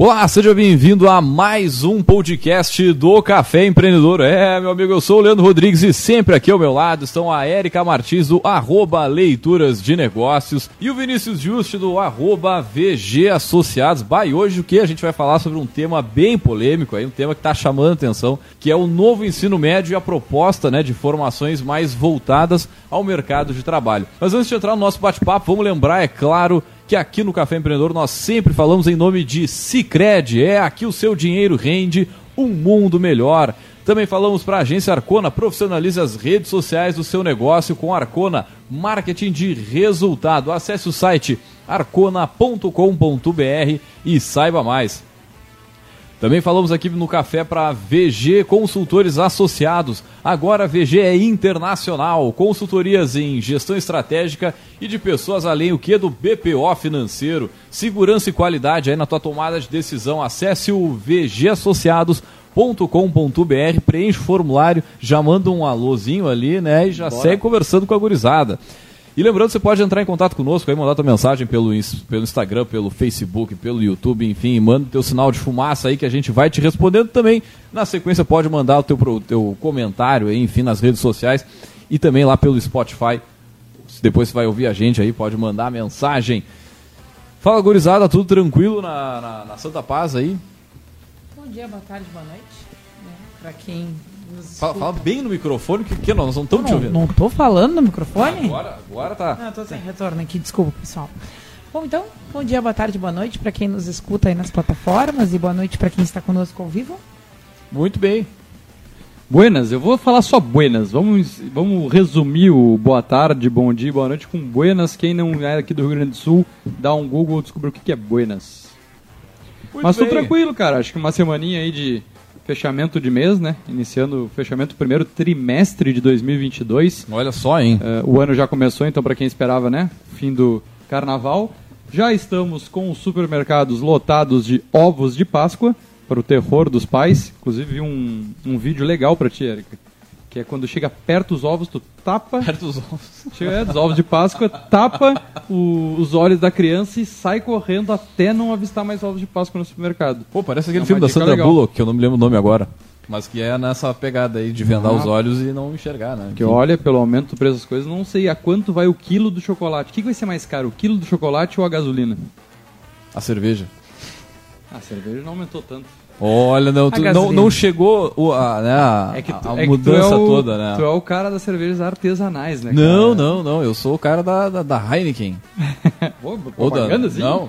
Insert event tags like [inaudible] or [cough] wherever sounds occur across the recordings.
Olá, seja bem-vindo a mais um podcast do Café Empreendedor. É, meu amigo, eu sou o Leandro Rodrigues e sempre aqui ao meu lado estão a Érica Martins do arroba Leituras de Negócios e o Vinícius Juste do arroba VG Associados. Bah, hoje o que? A gente vai falar sobre um tema bem polêmico, aí, um tema que está chamando a atenção, que é o novo ensino médio e a proposta né, de formações mais voltadas ao mercado de trabalho. Mas antes de entrar no nosso bate-papo, vamos lembrar, é claro, que aqui no Café Empreendedor nós sempre falamos em nome de Cicred. É aqui o seu dinheiro rende um mundo melhor. Também falamos para a agência Arcona, profissionalize as redes sociais do seu negócio com Arcona, marketing de resultado. Acesse o site arcona.com.br e saiba mais. Também falamos aqui no café para VG Consultores Associados. Agora VG é internacional, consultorias em gestão estratégica e de pessoas além o que do BPO financeiro. Segurança e qualidade aí na tua tomada de decisão. Acesse o vgassociados.com.br, preenche o formulário, já manda um alôzinho ali, né, e já Bora. segue conversando com a gurizada. E lembrando, você pode entrar em contato conosco, aí mandar tua mensagem pelo, pelo Instagram, pelo Facebook, pelo YouTube, enfim, manda teu sinal de fumaça aí que a gente vai te respondendo também. Na sequência pode mandar o teu, o teu comentário aí, enfim, nas redes sociais e também lá pelo Spotify. Depois você vai ouvir a gente aí, pode mandar mensagem. Fala, gurizada, tudo tranquilo na, na, na Santa Paz aí? Bom dia, boa tarde, boa noite. Né? Para quem Fala, fala, bem no microfone, que, que nós não estamos te ouvindo. Não tô falando no microfone? Agora, agora tá. Não, tô sem retorno aqui, desculpa, pessoal. Bom, então, bom dia, boa tarde, boa noite para quem nos escuta aí nas plataformas e boa noite para quem está conosco ao vivo. Muito bem. Buenas, eu vou falar só buenas. Vamos, vamos resumir o boa tarde, bom dia, boa noite com buenas. Quem não é aqui do Rio Grande do Sul, dá um Google e descobre o que é buenas. Muito Mas bem. tô tranquilo, cara. Acho que uma semaninha aí de fechamento de mês, né? Iniciando o fechamento do primeiro trimestre de 2022. Olha só, hein? Uh, o ano já começou, então para quem esperava, né? Fim do carnaval. Já estamos com os supermercados lotados de ovos de Páscoa, para o terror dos pais. Inclusive vi um, um vídeo legal para ti, Erika que é quando chega perto dos ovos, tu tapa. [laughs] Perto dos ovos. Chega, é, dos ovos de Páscoa, tapa o, os olhos da criança e sai correndo até não avistar mais ovos de Páscoa no supermercado. Pô, parece aquele é filme da Sandra legal. Bullock, que eu não me lembro o nome agora. Mas que é nessa pegada aí de vendar ah, os olhos e não enxergar, né? Que olha, pelo aumento do preço das coisas, não sei a quanto vai o quilo do chocolate. O que, que vai ser mais caro, o quilo do chocolate ou a gasolina? A cerveja. A cerveja não aumentou tanto. Olha, não, tu, não, não chegou o, a, né, a, é tu, a é mudança é o, toda, né? Tu é o cara das cervejas artesanais, né? Não, cara? não, não. Eu sou o cara da, da, da Heineken. Pô, Ou da, não.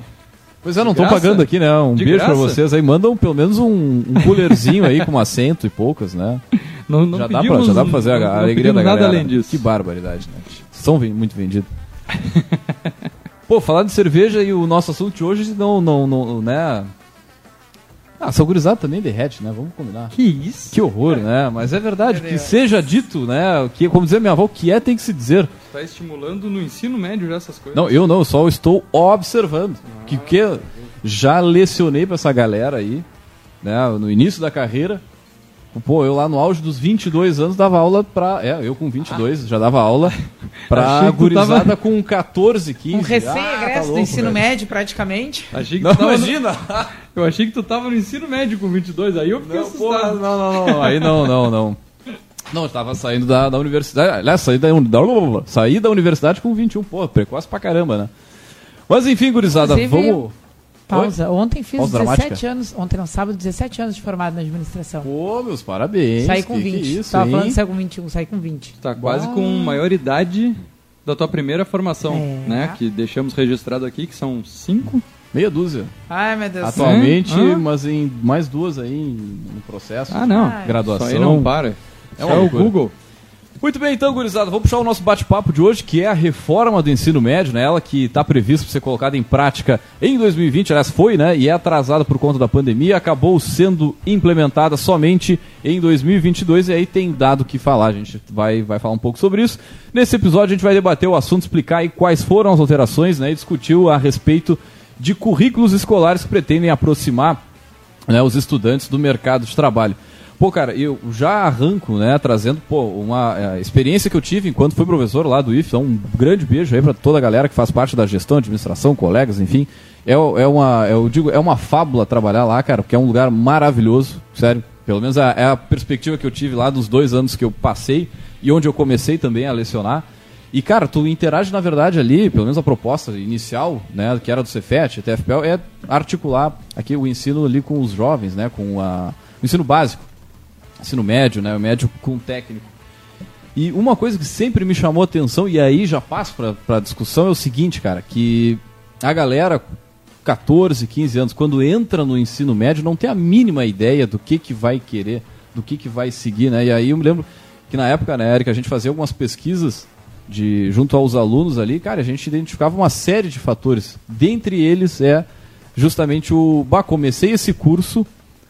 Pois é, não estão pagando aqui, né? Um De beijo para vocês aí. Mandam pelo menos um, um coolerzinho aí com uma cento e poucas, né? [laughs] Não, não já, dá pra, já dá pra fazer a, a alegria da galera. nada além disso. Que barbaridade, né? São muito vendidos. [laughs] Pô, falar de cerveja e o nosso assunto de hoje não, não, não né? Ah, essa gurizada também derrete, né? Vamos combinar. Que isso? Que horror, né? Mas é verdade, que seja dito, né? Que, como dizia minha avó, o que é tem que se dizer. Está estimulando no ensino médio já essas coisas? Não, eu não, só estou observando. Ah, que, que já lecionei para essa galera aí, né? No início da carreira, Pô, eu lá no auge dos 22 anos dava aula pra. É, eu com 22 ah. já dava aula [laughs] pra gurizada tava... com 14, 15. Um recém-egresso ah, tá do ensino velho. médio, praticamente. Achei que não, imagina! No... [laughs] Eu achei que tu tava no ensino médio com 22, aí eu fiquei não, assustado. Pô, não, não, não, aí não, não, não. Não, eu tava saindo da, da universidade. Aliás, saí da, da, saí da universidade com 21, pô, precoce pra caramba, né? Mas enfim, gurizada, Inclusive, vamos. Pausa. Oi? Ontem fiz Pausa 17 dramática? anos, ontem não, sábado, 17 anos de formado na administração. Pô, meus parabéns. Saí com que 20. Que é isso, Tava hein? falando que saí com 21, saí com 20. Tá quase com maioridade da tua primeira formação, é. né? Que deixamos registrado aqui, que são 5. Meia dúzia. Ai, meu Deus. Atualmente, é? mas em mais duas aí no processo. Ah, não. Graduação. Isso aí não para. É, é o Google. Muito bem, então, gurizada, vamos puxar o nosso bate-papo de hoje, que é a reforma do ensino médio, né? Ela que está prevista para ser colocada em prática em 2020, aliás, foi, né? E é atrasada por conta da pandemia, acabou sendo implementada somente em 2022, e aí tem dado que falar, a gente vai, vai falar um pouco sobre isso. Nesse episódio a gente vai debater o assunto, explicar aí quais foram as alterações, né? E discutiu a respeito de currículos escolares que pretendem aproximar né, os estudantes do mercado de trabalho. Pô, cara, eu já arranco, né, trazendo, pô, uma é, experiência que eu tive enquanto fui professor lá do IF. Então, um grande beijo aí para toda a galera que faz parte da gestão, administração, colegas, enfim. é, é uma, eu digo, é uma fábula trabalhar lá, cara, porque é um lugar maravilhoso, sério. Pelo menos é, é a perspectiva que eu tive lá dos dois anos que eu passei e onde eu comecei também a lecionar. E, cara, tu interage, na verdade, ali, pelo menos a proposta inicial, né, que era do Cefet, TFPL, é articular aqui o ensino ali com os jovens, né, com a, o ensino básico, ensino médio, né, o médio com técnico. E uma coisa que sempre me chamou a atenção, e aí já passo para a discussão, é o seguinte, cara, que a galera 14, 15 anos, quando entra no ensino médio, não tem a mínima ideia do que, que vai querer, do que, que vai seguir, né? E aí eu me lembro que na época, né, Erika, a gente fazia algumas pesquisas de junto aos alunos ali, cara, a gente identificava uma série de fatores. Dentre eles é justamente o, bah, comecei esse curso,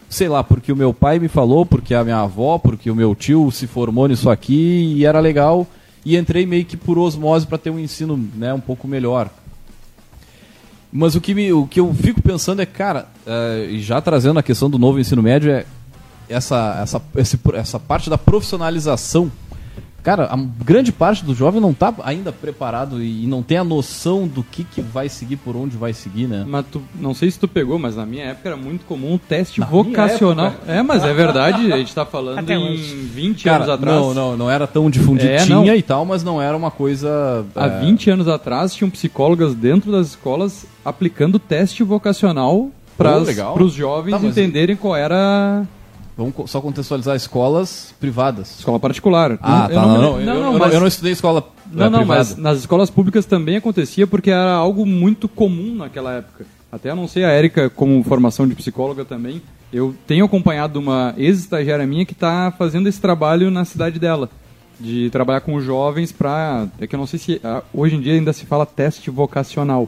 sei lá, porque o meu pai me falou, porque a minha avó, porque o meu tio se formou nisso aqui e era legal, e entrei meio que por osmose para ter um ensino, né, um pouco melhor. Mas o que, me, o que eu fico pensando é, cara, uh, já trazendo a questão do novo ensino médio, é essa, essa, esse, essa parte da profissionalização Cara, a grande parte do jovem não está ainda preparado e não tem a noção do que, que vai seguir, por onde vai seguir, né? Mas tu, não sei se tu pegou, mas na minha época era muito comum o teste na vocacional. É, mas é verdade, a gente está [laughs] falando Até em hoje. 20 Cara, anos atrás. Não, não, não era tão difundido. É, tinha e tal, mas não era uma coisa. Há é... 20 anos atrás tinham psicólogas dentro das escolas aplicando teste vocacional para os jovens tá, entenderem qual era Vamos só contextualizar escolas privadas. Escola particular. Ah, eu tá. Não, não, não, eu, não, eu, mas... eu não estudei escola Não, é, não, privada. mas nas escolas públicas também acontecia porque era algo muito comum naquela época. Até não sei a Érica, como formação de psicóloga também, eu tenho acompanhado uma ex-estagiária minha que está fazendo esse trabalho na cidade dela. De trabalhar com jovens para. É que eu não sei se. Ah, hoje em dia ainda se fala teste vocacional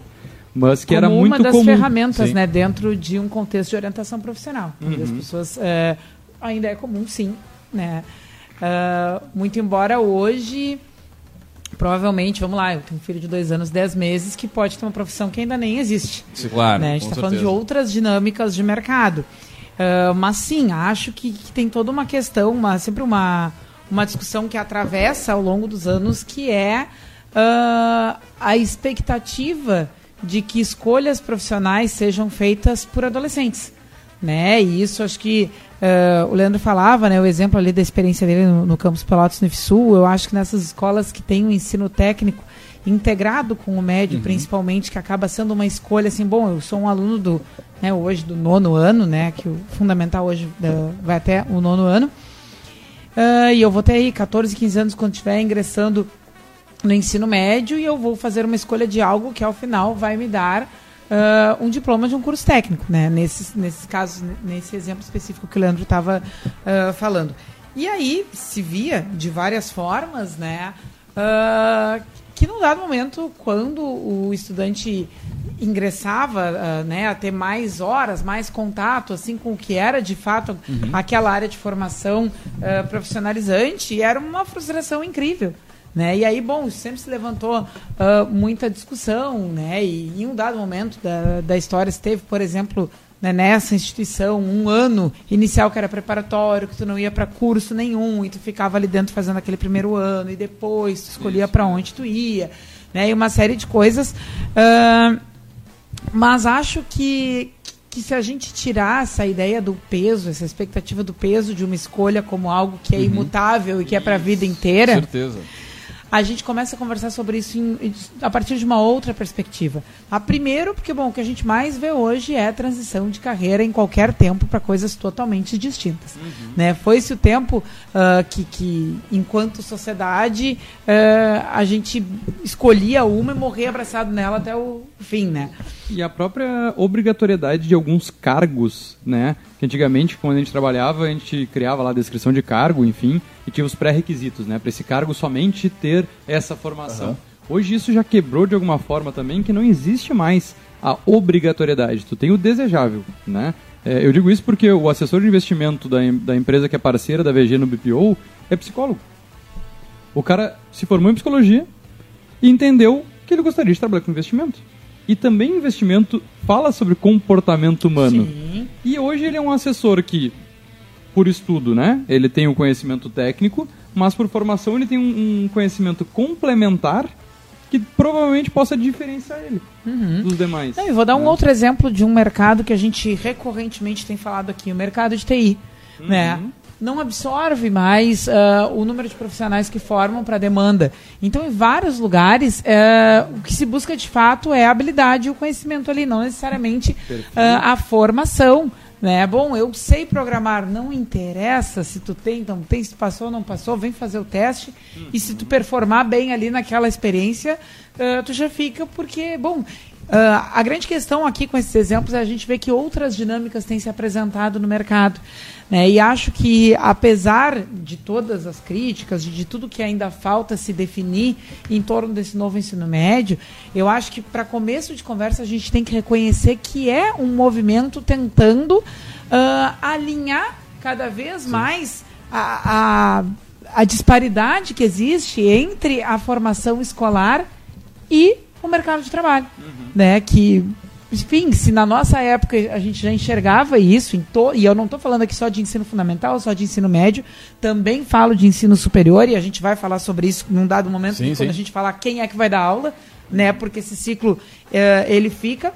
mas que Como era muito uma das comum. ferramentas, né, dentro de um contexto de orientação profissional. Uhum. As pessoas é, ainda é comum, sim. Né? Uh, muito embora hoje, provavelmente, vamos lá, eu tenho um filho de dois anos, dez meses, que pode ter uma profissão que ainda nem existe. Sim, claro. Né? A gente está falando de outras dinâmicas de mercado. Uh, mas sim, acho que, que, tem toda uma questão, uma, sempre uma, uma discussão que atravessa ao longo dos anos, que é uh, a expectativa de que escolhas profissionais sejam feitas por adolescentes. Né? E isso acho que Uh, o Leandro falava, né, o exemplo ali da experiência dele no, no campus Pelotas no Sul. Eu acho que nessas escolas que tem o um ensino técnico integrado com o médio, uhum. principalmente, que acaba sendo uma escolha assim, bom, eu sou um aluno do, né, hoje do nono ano, né, que o fundamental hoje uh, vai até o nono ano. Uh, e eu vou ter aí 14, 15 anos quando estiver ingressando no ensino médio e eu vou fazer uma escolha de algo que ao final vai me dar uh, um diploma de um curso técnico, né? Nesses, nesses casos, nesse exemplo específico que o Leandro estava uh, falando. E aí se via de várias formas, né? Uh, que num dado momento, quando o estudante ingressava uh, né, a ter mais horas, mais contato assim com o que era de fato uhum. aquela área de formação uh, profissionalizante, era uma frustração incrível. Né? E aí, bom, sempre se levantou uh, muita discussão, né? E em um dado momento da, da história, se teve, por exemplo, né, nessa instituição, um ano inicial que era preparatório, que tu não ia para curso nenhum, e tu ficava ali dentro fazendo aquele primeiro ano, e depois tu escolhia para onde tu ia, né? E uma série de coisas. Uh, mas acho que, que se a gente tirar essa ideia do peso, essa expectativa do peso de uma escolha como algo que é uhum. imutável e que é para a vida inteira. Com certeza a gente começa a conversar sobre isso em, a partir de uma outra perspectiva. A primeiro, porque bom, o que a gente mais vê hoje é a transição de carreira em qualquer tempo para coisas totalmente distintas. Uhum. Né? Foi-se o tempo uh, que, que, enquanto sociedade, uh, a gente escolhia uma e morria abraçado nela até o fim, né? E a própria obrigatoriedade de alguns cargos, né? Que antigamente, quando a gente trabalhava, a gente criava lá a descrição de cargo, enfim, e tinha os pré-requisitos, né? Para esse cargo somente ter essa formação. Uhum. Hoje isso já quebrou de alguma forma também, que não existe mais a obrigatoriedade. Tu tem o desejável, né? É, eu digo isso porque o assessor de investimento da, da empresa que é parceira da VG no BPO é psicólogo. O cara se formou em psicologia e entendeu que ele gostaria de trabalhar com investimento. E também investimento fala sobre comportamento humano. Sim. E hoje ele é um assessor que, por estudo, né? Ele tem um conhecimento técnico, mas por formação ele tem um, um conhecimento complementar que provavelmente possa diferenciar ele Uhum. dos demais. Não, e vou dar um né? outro exemplo de um mercado que a gente recorrentemente tem falado aqui, o mercado de TI. Né? Não absorve mais ah, o número de profissionais que formam para a demanda. Então, em vários lugares, eh, o que se busca de fato é a habilidade e o conhecimento ali, não necessariamente ah, a formação. Né? Bom, eu sei programar, não interessa se tu tem, não tem, se passou ou não passou, vem fazer o teste. E se tu performar bem ali naquela experiência, ah, tu já fica, porque, bom, ah, a grande questão aqui com esses exemplos é a gente ver que outras dinâmicas têm se apresentado no mercado. né? E acho que, apesar de todas as críticas, de, de tudo que ainda falta se definir em torno desse novo ensino médio, eu acho que, para começo de conversa, a gente tem que reconhecer que é um movimento tentando ah, alinhar cada vez mais a, a, a disparidade que existe entre a formação escolar e o mercado de trabalho, né? Que, enfim, se na nossa época a gente já enxergava isso, em to e eu não estou falando aqui só de ensino fundamental, só de ensino médio, também falo de ensino superior e a gente vai falar sobre isso num dado momento Sim, quando a gente falar quem é que vai dar aula, né? Porque esse ciclo eh, ele fica.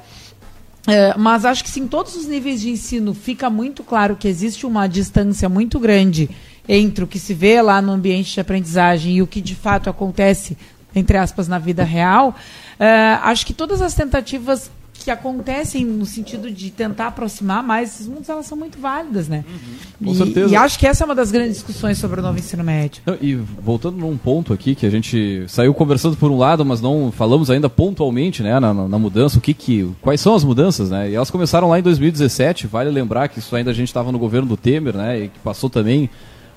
É, mas acho que sim, todos os níveis de ensino fica muito claro que existe uma distância muito grande entre o que se vê lá no ambiente de aprendizagem e o que de fato acontece, entre aspas, na vida real. É, acho que todas as tentativas que acontecem no sentido de tentar aproximar mais esses mundos, elas são muito válidas, né? Com e, certeza. e acho que essa é uma das grandes discussões sobre o novo ensino médio. Não, e voltando num ponto aqui que a gente saiu conversando por um lado, mas não falamos ainda pontualmente, né, na, na mudança, o que que, quais são as mudanças, né? E elas começaram lá em 2017, vale lembrar que isso ainda a gente estava no governo do Temer, né, e que passou também,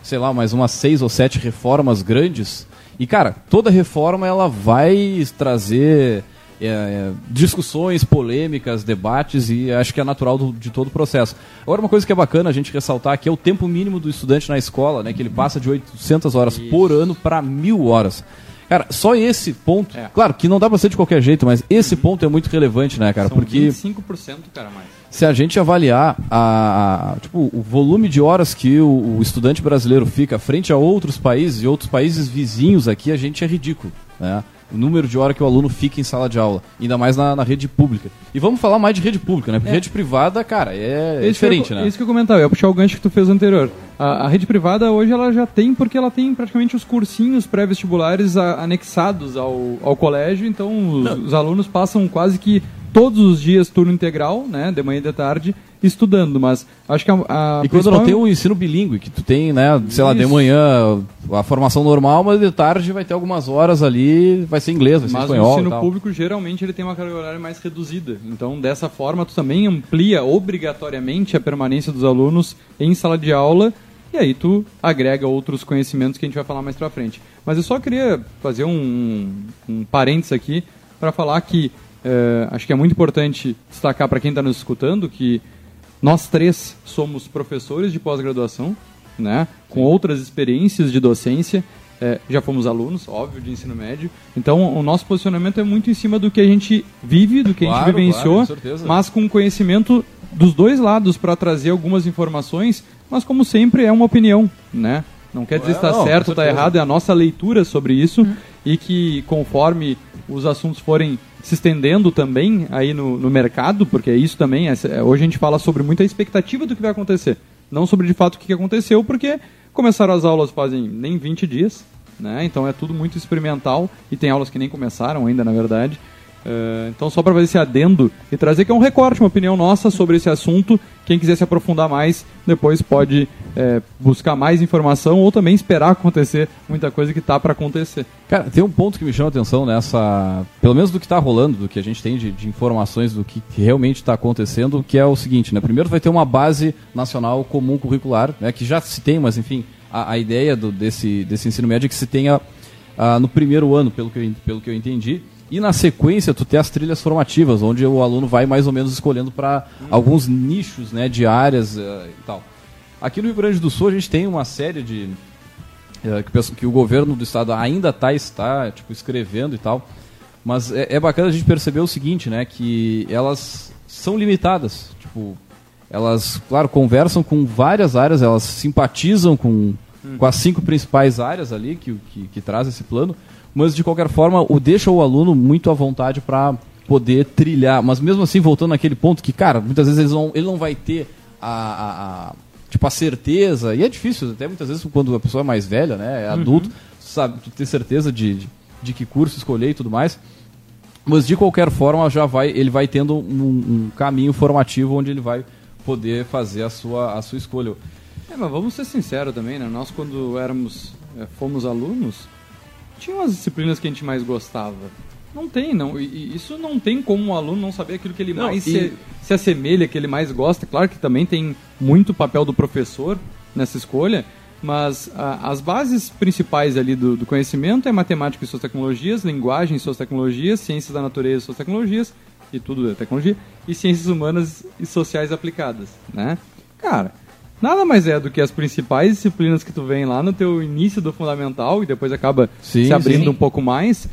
sei lá, mais umas seis ou sete reformas grandes. E cara, toda reforma ela vai trazer é, é, discussões, polêmicas, debates e acho que é natural do- de todo o processo. Agora uma coisa que é bacana a gente ressaltar aqui é o tempo mínimo do estudante na escola, né, que ele passa de 800 horas por ano para mil horas. Cara, só esse ponto, É. claro que não dá pra ser de qualquer jeito, mas esse ponto é muito relevante, né, cara? São Porque 25%, cara, mais. Se a gente avaliar a, a- tipo, o volume de horas que o, o estudante brasileiro fica frente a outros países e outros países vizinhos aqui, a gente é ridículo, né? O número de hora que o aluno fica em sala de aula, ainda mais na, na rede pública. E vamos falar mais de rede pública, né? Porque rede privada, cara, é, é diferente, eu, né? Isso que eu comentava, eu puxar o gancho que tu fez anterior. A, a rede privada hoje ela já tem, porque ela tem praticamente os cursinhos pré-vestibulares anexados ao, ao colégio, então os, os alunos passam quase que todos os dias turno integral, né, de manhã e de tarde, estudando, mas acho que a, a E quando não tem o ensino bilíngue, que tu tem, né, sei lá, de manhã a formação normal, mas de tarde vai ter algumas horas ali, vai ser inglês, vai ser Mas o espanhol e ensino tal. público geralmente ele tem uma carga horária mais reduzida. Então, dessa forma, tu também amplia obrigatoriamente a permanência dos alunos em sala de aula e aí tu agrega outros conhecimentos que a gente vai falar mais pra frente. Mas eu só queria fazer um, um parênteses aqui para falar que eh, acho que é muito importante destacar para quem está nos escutando que nós três somos professores de pós-graduação, né, com outras experiências de docência. É, já fomos alunos, óbvio, de ensino médio. Então, o nosso posicionamento é muito em cima do que a gente vive, do que a Claro, gente vivenciou, claro, com mas com conhecimento dos dois lados para trazer algumas informações. Mas, como sempre, é uma opinião, né? Não quer dizer se está certo ou está errado, é a nossa leitura sobre isso e que conforme os assuntos forem se estendendo também aí no, no mercado, porque isso também, é, hoje a gente fala sobre muita expectativa do que vai acontecer, não sobre de fato o que aconteceu, porque começaram as aulas fazem nem 20 dias, né? Então é tudo muito experimental e tem aulas que nem começaram ainda, na verdade. Eh, então, só para fazer esse adendo e trazer que é um recorte, uma opinião nossa sobre esse assunto. Quem quiser se aprofundar mais, depois pode eh, buscar mais informação ou também esperar acontecer muita coisa que tá para acontecer. Cara, tem um ponto que me chama a atenção nessa. Pelo menos do que está rolando, do que a gente tem de, de informações do que, realmente está acontecendo, que é o seguinte, né? Primeiro vai ter uma base nacional comum curricular, né? Que já se tem, mas enfim, a, a ideia do- desse, desse ensino médio é que se tenha ah, no primeiro ano, pelo que, eu, pelo que eu entendi. E na sequência, tu ter as trilhas formativas, onde o aluno vai mais ou menos escolhendo para alguns nichos né, de áreas eh, e tal. Aqui no Rio Grande do Sul, a gente tem uma série de, é, que, o pessoal- que o governo do estado ainda tá, está tipo, escrevendo e tal. Mas é, é bacana a gente perceber o seguinte, né? Que elas são limitadas. Tipo, elas, claro, conversam com várias áreas, elas simpatizam com, com as cinco principais áreas ali que, que, que traz esse plano, mas de qualquer forma o deixa o aluno muito à vontade para poder trilhar. Mas mesmo assim, voltando naquele ponto que, cara, muitas vezes eles não, ele não vai ter a, a, a tipo, a certeza, e é difícil, até muitas vezes quando a pessoa é mais velha, né, é adulto, uhum. sabe, ter certeza de, de, de, que curso escolher e tudo mais. Mas de qualquer forma, já vai, ele vai tendo um, um caminho formativo onde ele vai poder fazer a sua, a sua escolha. É, mas vamos ser sinceros também, né? Nós quando éramos, é, fomos alunos, tinha as disciplinas que a gente mais gostava. Não tem, não. E, isso não tem como o aluno não saber aquilo que ele não, mais e... se, se assemelha, que ele mais gosta. Claro que também tem muito papel do professor nessa escolha, mas a, as bases principais ali do, do, conhecimento é matemática e suas tecnologias, linguagem e suas tecnologias, ciências da natureza e suas tecnologias, e tudo é tecnologia, e ciências humanas e sociais aplicadas, né? Cara, nada mais é do que as principais disciplinas que tu vem lá no teu início do fundamental e depois acaba sim, se abrindo sim. um pouco mais.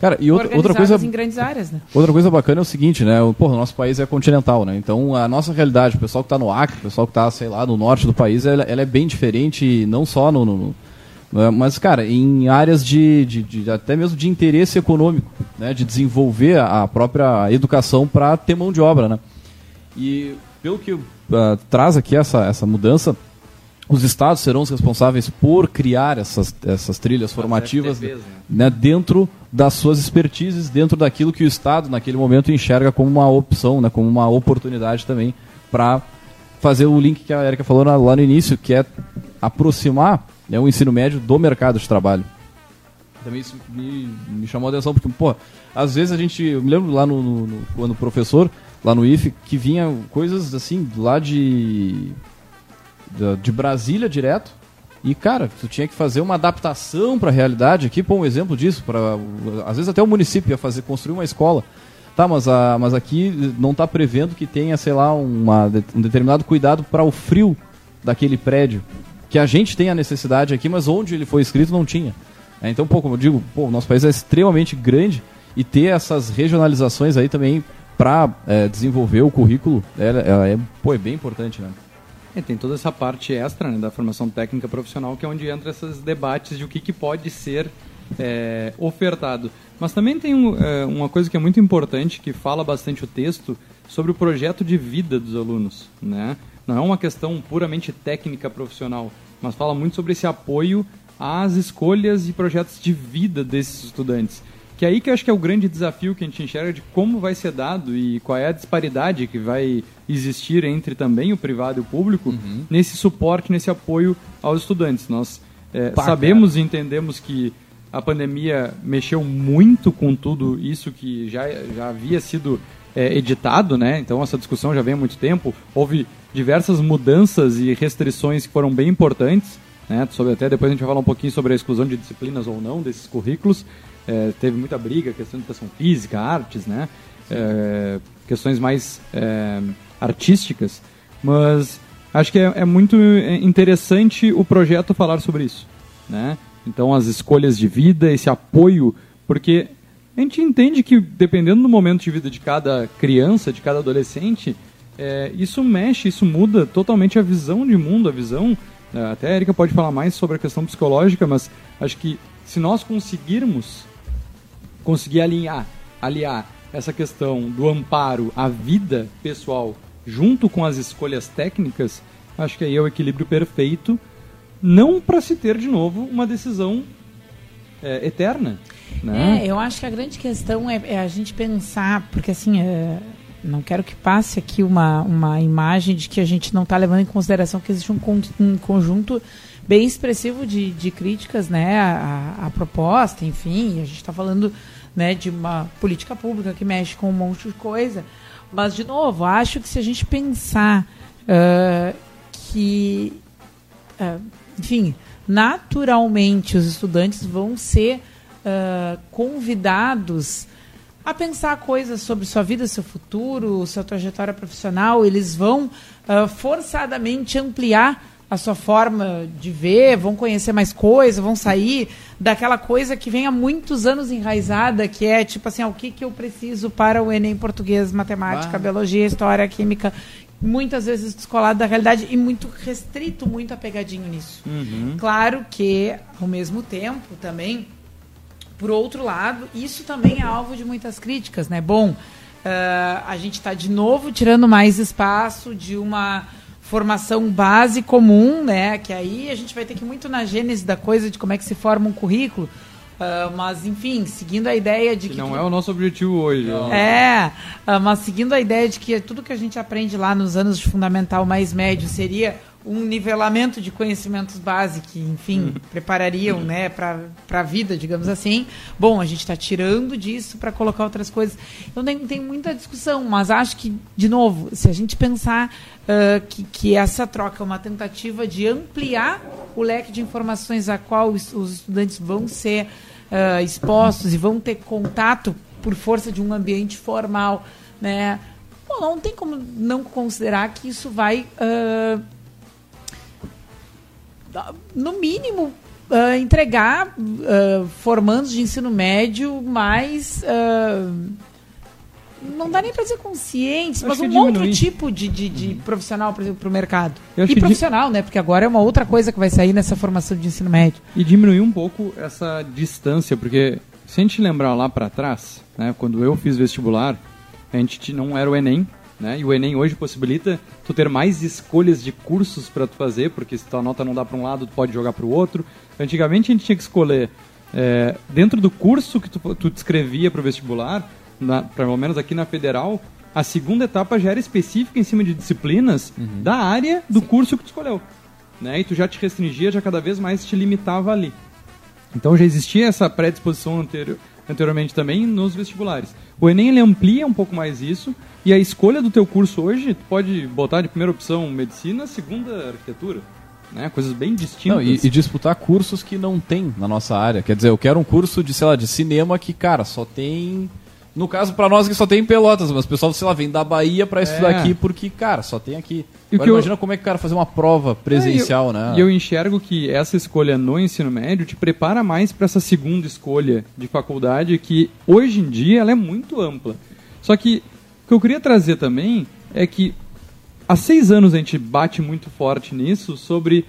Cara, e outra, outra coisa. em grandes áreas, né? Outra coisa bacana é o seguinte, né? O, porra, o nosso país é continental, né? Então a nossa realidade, o pessoal que está no Acre, o pessoal que está, sei lá, no norte do país, ela, ela é bem diferente, não só no, no, no é, mas, cara, em áreas de, de, de, até mesmo de interesse econômico, né? De desenvolver a própria educação para ter mão de obra, né? E pelo que uh, traz aqui essa, essa mudança, os estados serão os responsáveis por criar essas, essas trilhas formativas FTVs, né? né? dentro das suas expertises, dentro daquilo que o estado naquele momento enxerga como uma opção, né? como uma oportunidade também para fazer o link que a Erika falou lá no início, que é aproximar né, o ensino médio do mercado de trabalho. Também isso me, me chamou a atenção, porque, pô, às vezes a gente. Eu me lembro lá no, no, no quando professor, lá no IFE, que vinha coisas assim, lá de de Brasília direto. E, cara, tu tinha que fazer uma adaptação para a realidade aqui, pô, um exemplo disso. Pra, às vezes até o município ia fazer, construir uma escola. Tá, mas, a, mas aqui não está prevendo que tenha, sei lá, uma, um determinado cuidado para o frio daquele prédio. Que a gente tem a necessidade aqui, mas onde ele foi escrito não tinha. É, então, pô, como eu digo, pô, o nosso país é extremamente grande e ter essas regionalizações aí também para é, desenvolver o currículo é, pô, é bem importante, né? É, tem toda essa parte extra né, da formação técnica profissional, que é onde entra esses debates de o que, que pode ser é, ofertado. Mas também tem um, é, uma coisa que é muito importante, que fala bastante o texto, sobre o projeto de vida dos alunos. Né? Não é uma questão puramente técnica profissional, mas fala muito sobre esse apoio às escolhas e projetos de vida desses estudantes. Que é aí que eu acho que é o grande desafio que a gente enxerga de como vai ser dado e qual é a disparidade que vai existir entre também o privado e o público uhum. nesse suporte, nesse apoio aos estudantes. Nós é, sabemos e entendemos que a pandemia mexeu muito com tudo isso que já, já havia sido é, editado, né? Então essa discussão já vem há muito tempo. Houve diversas mudanças e restrições que foram bem importantes, né? Sobre, até depois a gente vai falar um pouquinho sobre a exclusão de disciplinas ou não desses currículos é, teve muita briga, questão de educação física, artes, né? É, questões mais é, artísticas, mas acho que é, é, muito interessante o projeto falar sobre isso, né? Então as escolhas de vida, esse apoio, porque a gente entende que dependendo do momento de vida de cada criança, de cada adolescente, é, isso mexe, isso muda totalmente a visão de mundo, a visão. É, até a Erika pode falar mais sobre a questão psicológica, mas acho que se nós conseguirmos conseguir alinhar, aliar essa questão do amparo à vida pessoal junto com as escolhas técnicas, acho que aí é o equilíbrio perfeito, não para se ter de novo uma decisão é, eterna. Né? É, eu acho que a grande questão é, é a gente pensar, porque assim, é, não quero que passe aqui uma, uma imagem de que a gente não está levando em consideração que existe um, um conjunto bem expressivo de, de críticas né, à, à proposta, enfim, a gente está falando né, de uma política pública que mexe com um monte de coisa. Mas, de novo, acho que se a gente pensar uh, que, uh, enfim, naturalmente os estudantes vão ser uh, convidados a pensar coisas sobre sua vida, seu futuro, sua trajetória profissional, eles vão forçadamente ampliar a sua forma de ver, vão conhecer mais coisas, vão sair daquela coisa que vem há muitos anos enraizada, que é tipo assim, ah, o que, que eu preciso para o Enem português, matemática, ah. biologia, história, química. muitas vezes descolado da realidade e muito restrito, muito apegadinho nisso. Uhum. Claro que, ao mesmo tempo, também, por outro lado, isso também é alvo de muitas críticas, né? Bom, uh, a gente está de novo tirando mais espaço de uma formação base comum, né? Que aí a gente vai ter que ir muito na gênese da coisa de como é que se forma um currículo. Uh, mas, enfim, seguindo a ideia de que. que não tu- é o nosso objetivo hoje. ó. é, ah, mas seguindo a ideia de que tudo que a gente aprende lá nos anos de fundamental mais médio seria um nivelamento de conhecimentos base que, enfim, preparariam né, para a vida, digamos assim. Bom, a gente está tirando disso para colocar outras coisas. Então tem, tem muita discussão, mas acho que, de novo, se a gente pensar ah, que, que essa troca é uma tentativa de ampliar o leque de informações a qual os, os estudantes vão ser ah, expostos e vão ter contato por força de um ambiente formal, né? Bom, não tem como não considerar que isso vai, dar- no mínimo, ah, entregar ah, formandos de ensino médio mais. ah, não dá nem para dizer conscientes, mas um que outro diminui. tipo de, de, de profissional, por exemplo, para o mercado. E que di- profissional, né? Porque agora é uma outra coisa que vai sair nessa formação de ensino médio. E diminuir um pouco essa distância, porque se a gente lembrar lá para trás, né, quando eu fiz vestibular, a gente não era o Enem, né? E o Enem hoje possibilita tu ter mais escolhas de cursos para tu fazer, porque se tua nota não dá para um lado, tu pode jogar para o outro. Antigamente a gente tinha que escolher é, dentro do curso que tu, tu descrevia para o vestibular, na, pelo menos aqui na federal, a segunda etapa já era específica em cima de disciplinas da área do curso que tu escolheu. Né? E tu já te restringia, já cada vez mais te limitava ali. Então já existia essa predisposição anterior, anteriormente também nos vestibulares. O Enem ele amplia um pouco mais isso e a escolha do teu curso hoje tu pode botar de primeira opção medicina, segunda arquitetura, né? Coisas bem distintas. Não, e, e disputar cursos que não tem na nossa área. Quer dizer, eu quero um curso de, sei lá, de cinema que, cara, só tem. No caso, pra nós que só tem em Pelotas, mas o pessoal, sei lá, vem da Bahia pra estudar É. aqui porque, cara, só tem aqui. Agora, que eu- imagina como é que o cara fazer uma prova presencial, É, e eu, né? E eu enxergo que essa escolha no ensino médio te prepara mais para essa segunda escolha de faculdade que hoje em dia ela é muito ampla. Só que o que eu queria trazer também é que há seis anos a gente bate muito forte nisso sobre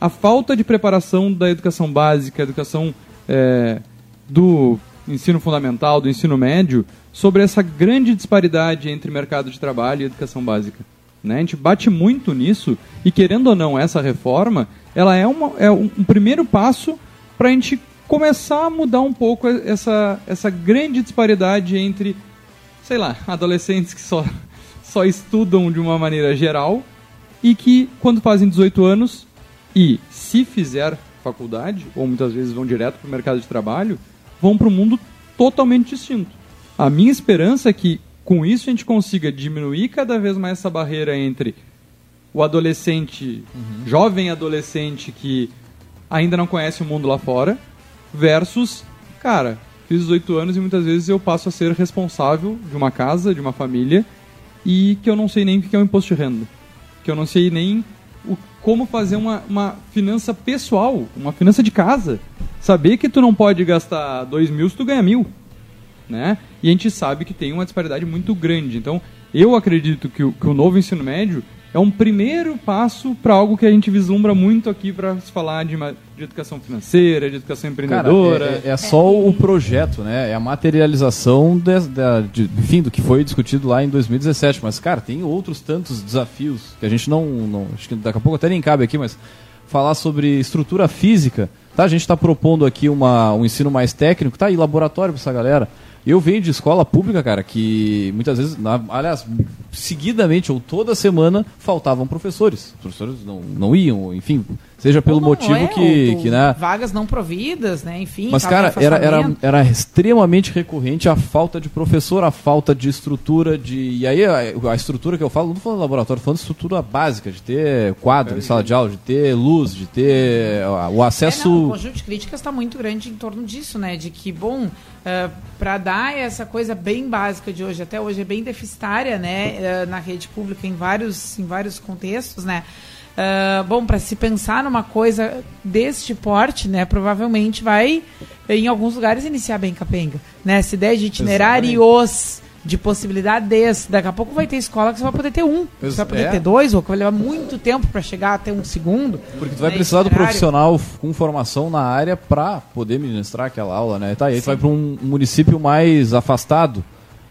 a falta de preparação da educação básica, educação é, do ensino fundamental, do ensino médio, sobre essa grande disparidade entre mercado de trabalho e educação básica. Né? A gente bate muito nisso e, querendo ou não, essa reforma ela é, uma, é um um primeiro passo para a gente começar a mudar um pouco essa, essa grande disparidade entre, sei lá, adolescentes que só, [laughs] só estudam de uma maneira geral e que, quando fazem 18 anos e se fizer faculdade, ou muitas vezes vão direto para o mercado de trabalho, vão para um mundo totalmente distinto. A minha esperança é que, com isso, a gente consiga diminuir cada vez mais essa barreira entre o adolescente, jovem adolescente que ainda não conhece o mundo lá fora, versus, cara, fiz 18 anos e muitas vezes eu passo a ser responsável de uma casa, de uma família, e que eu não sei nem o que é um imposto de renda. Que eu não sei nem o, como fazer uma, uma finança pessoal, uma finança de casa. Saber que tu não pode gastar 2 mil se tu ganha mil. Né? E a gente sabe que tem uma disparidade muito grande. Então, eu acredito que o, que o novo ensino médio é um primeiro passo para algo que a gente vislumbra muito aqui para se falar de, de educação financeira, de educação Cara, empreendedora. é, é só o projeto, né? É a materialização des- da- de- enfim, do que foi discutido lá em 2017. Mas, cara, tem outros tantos desafios que a gente não, não- Acho que daqui a pouco até nem cabe aqui, mas falar sobre estrutura física. Tá? A gente está propondo aqui uma, um ensino mais técnico, tá aí, laboratório para essa galera. Eu venho de escola pública, cara, que muitas vezes, na- aliás, seguidamente ou toda semana faltavam professores. Os professores não, não iam, enfim, seja pelo motivo é, que, que, né? Vagas não providas, né? Enfim. Mas, cara, era, era, era extremamente recorrente a falta de professor, a falta de estrutura de. E aí a, a estrutura que eu falo, não falando laboratório, falando de estrutura básica, de ter quadro em sala de aula, de ter luz, de ter o acesso. É, não, o conjunto de críticas está muito grande em torno disso, né? De que, bom, para dar essa coisa bem básica de hoje, até hoje é bem deficitária, né? eh, na rede pública em vários, em vários contextos, né? Ah, bom, para se pensar numa coisa deste porte, né? Provavelmente vai, em alguns lugares, iniciar bem capenga, né? Essa ideia de itinerários de possibilidades. Daqui a pouco vai ter escola que você vai poder ter um, Mas você vai poder é. ter dois, ou que vai levar muito tempo para chegar a ter um segundo. Porque tu vai né, precisar do itinerário. profissional f- com formação na área pra poder ministrar aquela aula, né? Tá, e aí tu vai para um município mais afastado,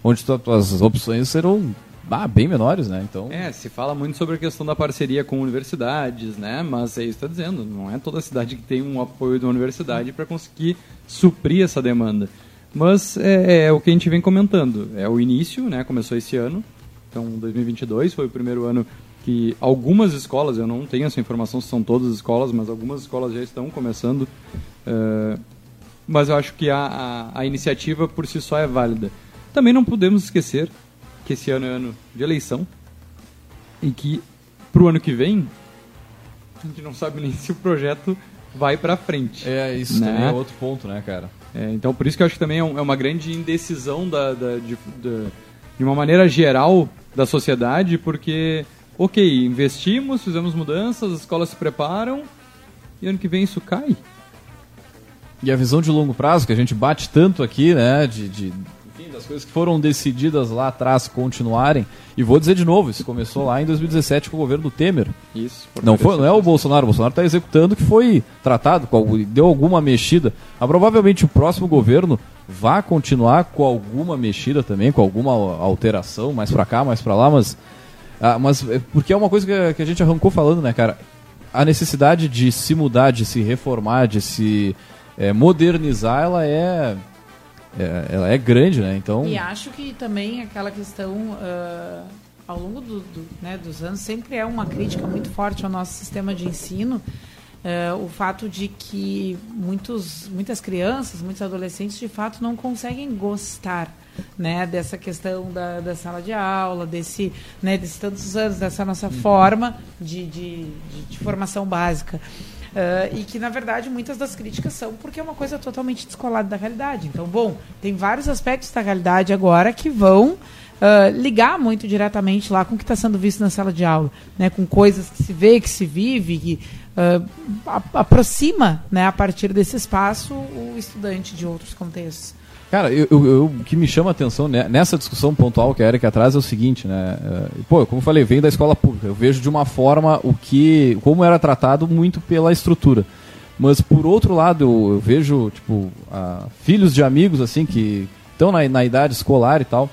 onde tu, tuas opções serão ah, bem menores, né? Então, É, se fala muito sobre a questão da parceria com universidades, né? Mas é isso que está dizendo, não é toda cidade que tem um apoio da universidade para conseguir suprir essa demanda. Mas é, é o que a gente vem comentando, é o início, né? Começou esse ano, então 2022 foi o primeiro ano que algumas escolas, eu não tenho essa informação se são todas as escolas, mas algumas escolas já estão começando. eh, mas eu acho que a, a, a iniciativa por si só é válida. Também não podemos esquecer que esse ano é ano de eleição e que pro ano que vem a gente não sabe nem [laughs] se o projeto vai para frente. é isso Né? também é outro ponto, né, cara? É, então, por isso que eu acho que também é, um- é uma grande indecisão da, da- de, da- de uma maneira geral da sociedade, porque, ok, investimos, fizemos mudanças, as escolas se preparam e ano que vem isso cai. E a visão de longo prazo, que a gente bate tanto aqui, né? De, de- das coisas que foram decididas lá atrás continuarem. E vou dizer de novo, isso começou lá em 2017 com o governo do Temer. Isso. Não, foi, não é o Bolsonaro, o Bolsonaro está executando o que foi tratado, deu alguma mexida. Ah, provavelmente o próximo governo vai continuar com alguma mexida também, com alguma alteração, mais pra cá, mais pra lá, mas, ah, mas é porque é uma coisa que, que a gente arrancou falando, né, cara? A necessidade de se mudar, de se reformar, de se é, modernizar, ela é, é- ela é grande, né? Então, E acho que também aquela questão, ah, ao longo do- do, né, dos anos, sempre é uma crítica muito forte ao nosso sistema de ensino, ah, o fato de que muitos, muitas crianças, muitos adolescentes, de fato, não conseguem gostar né, dessa questão da, da sala de aula, desse, né, desses tantos anos, dessa nossa forma de, de, de, de formação básica. Ah, e que, na verdade, muitas das críticas são porque é uma coisa totalmente descolada da realidade. Então, bom, tem vários aspectos da realidade agora que vão ah, ligar muito diretamente lá com o que está sendo visto na sala de aula, né, com coisas que se vê, que se vive, que a- aproxima né, a partir desse espaço o estudante de outros contextos. Cara, eu, o que me chama a atenção né, nessa discussão pontual que a Erika traz é o seguinte, né? é, pô, como eu falei, vem da escola pública. Eu vejo de uma forma o que. como era tratado muito pela estrutura. Mas por outro lado, eu, eu vejo, tipo, ah, filhos de amigos, assim, que estão na, na idade escolar e tal.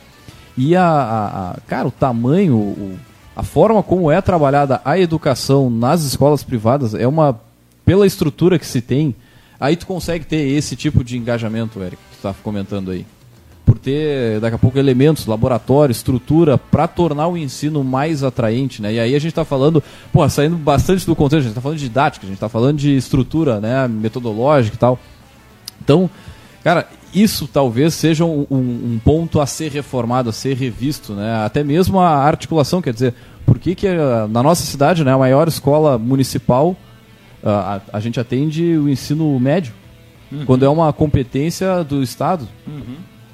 E a, a- a- cara, o tamanho, o- a forma como é trabalhada a educação nas escolas privadas é uma. pela estrutura que se tem, aí tu consegue ter esse tipo de engajamento, Eric, que tu tá comentando aí. Por ter, daqui a pouco, elementos, laboratório, estrutura, para tornar o ensino mais atraente, né? E aí a gente está falando, pô, saindo bastante do contexto, a gente está falando de didática, a gente está falando de estrutura, né, metodológica e tal. Então, cara, isso talvez seja um, um- ponto a ser reformado, a ser revisto, né? Até mesmo a articulação, quer dizer, por que, que eh, na nossa cidade, né, a maior escola municipal, a, a gente atende o ensino médio, quando é uma competência do Estado.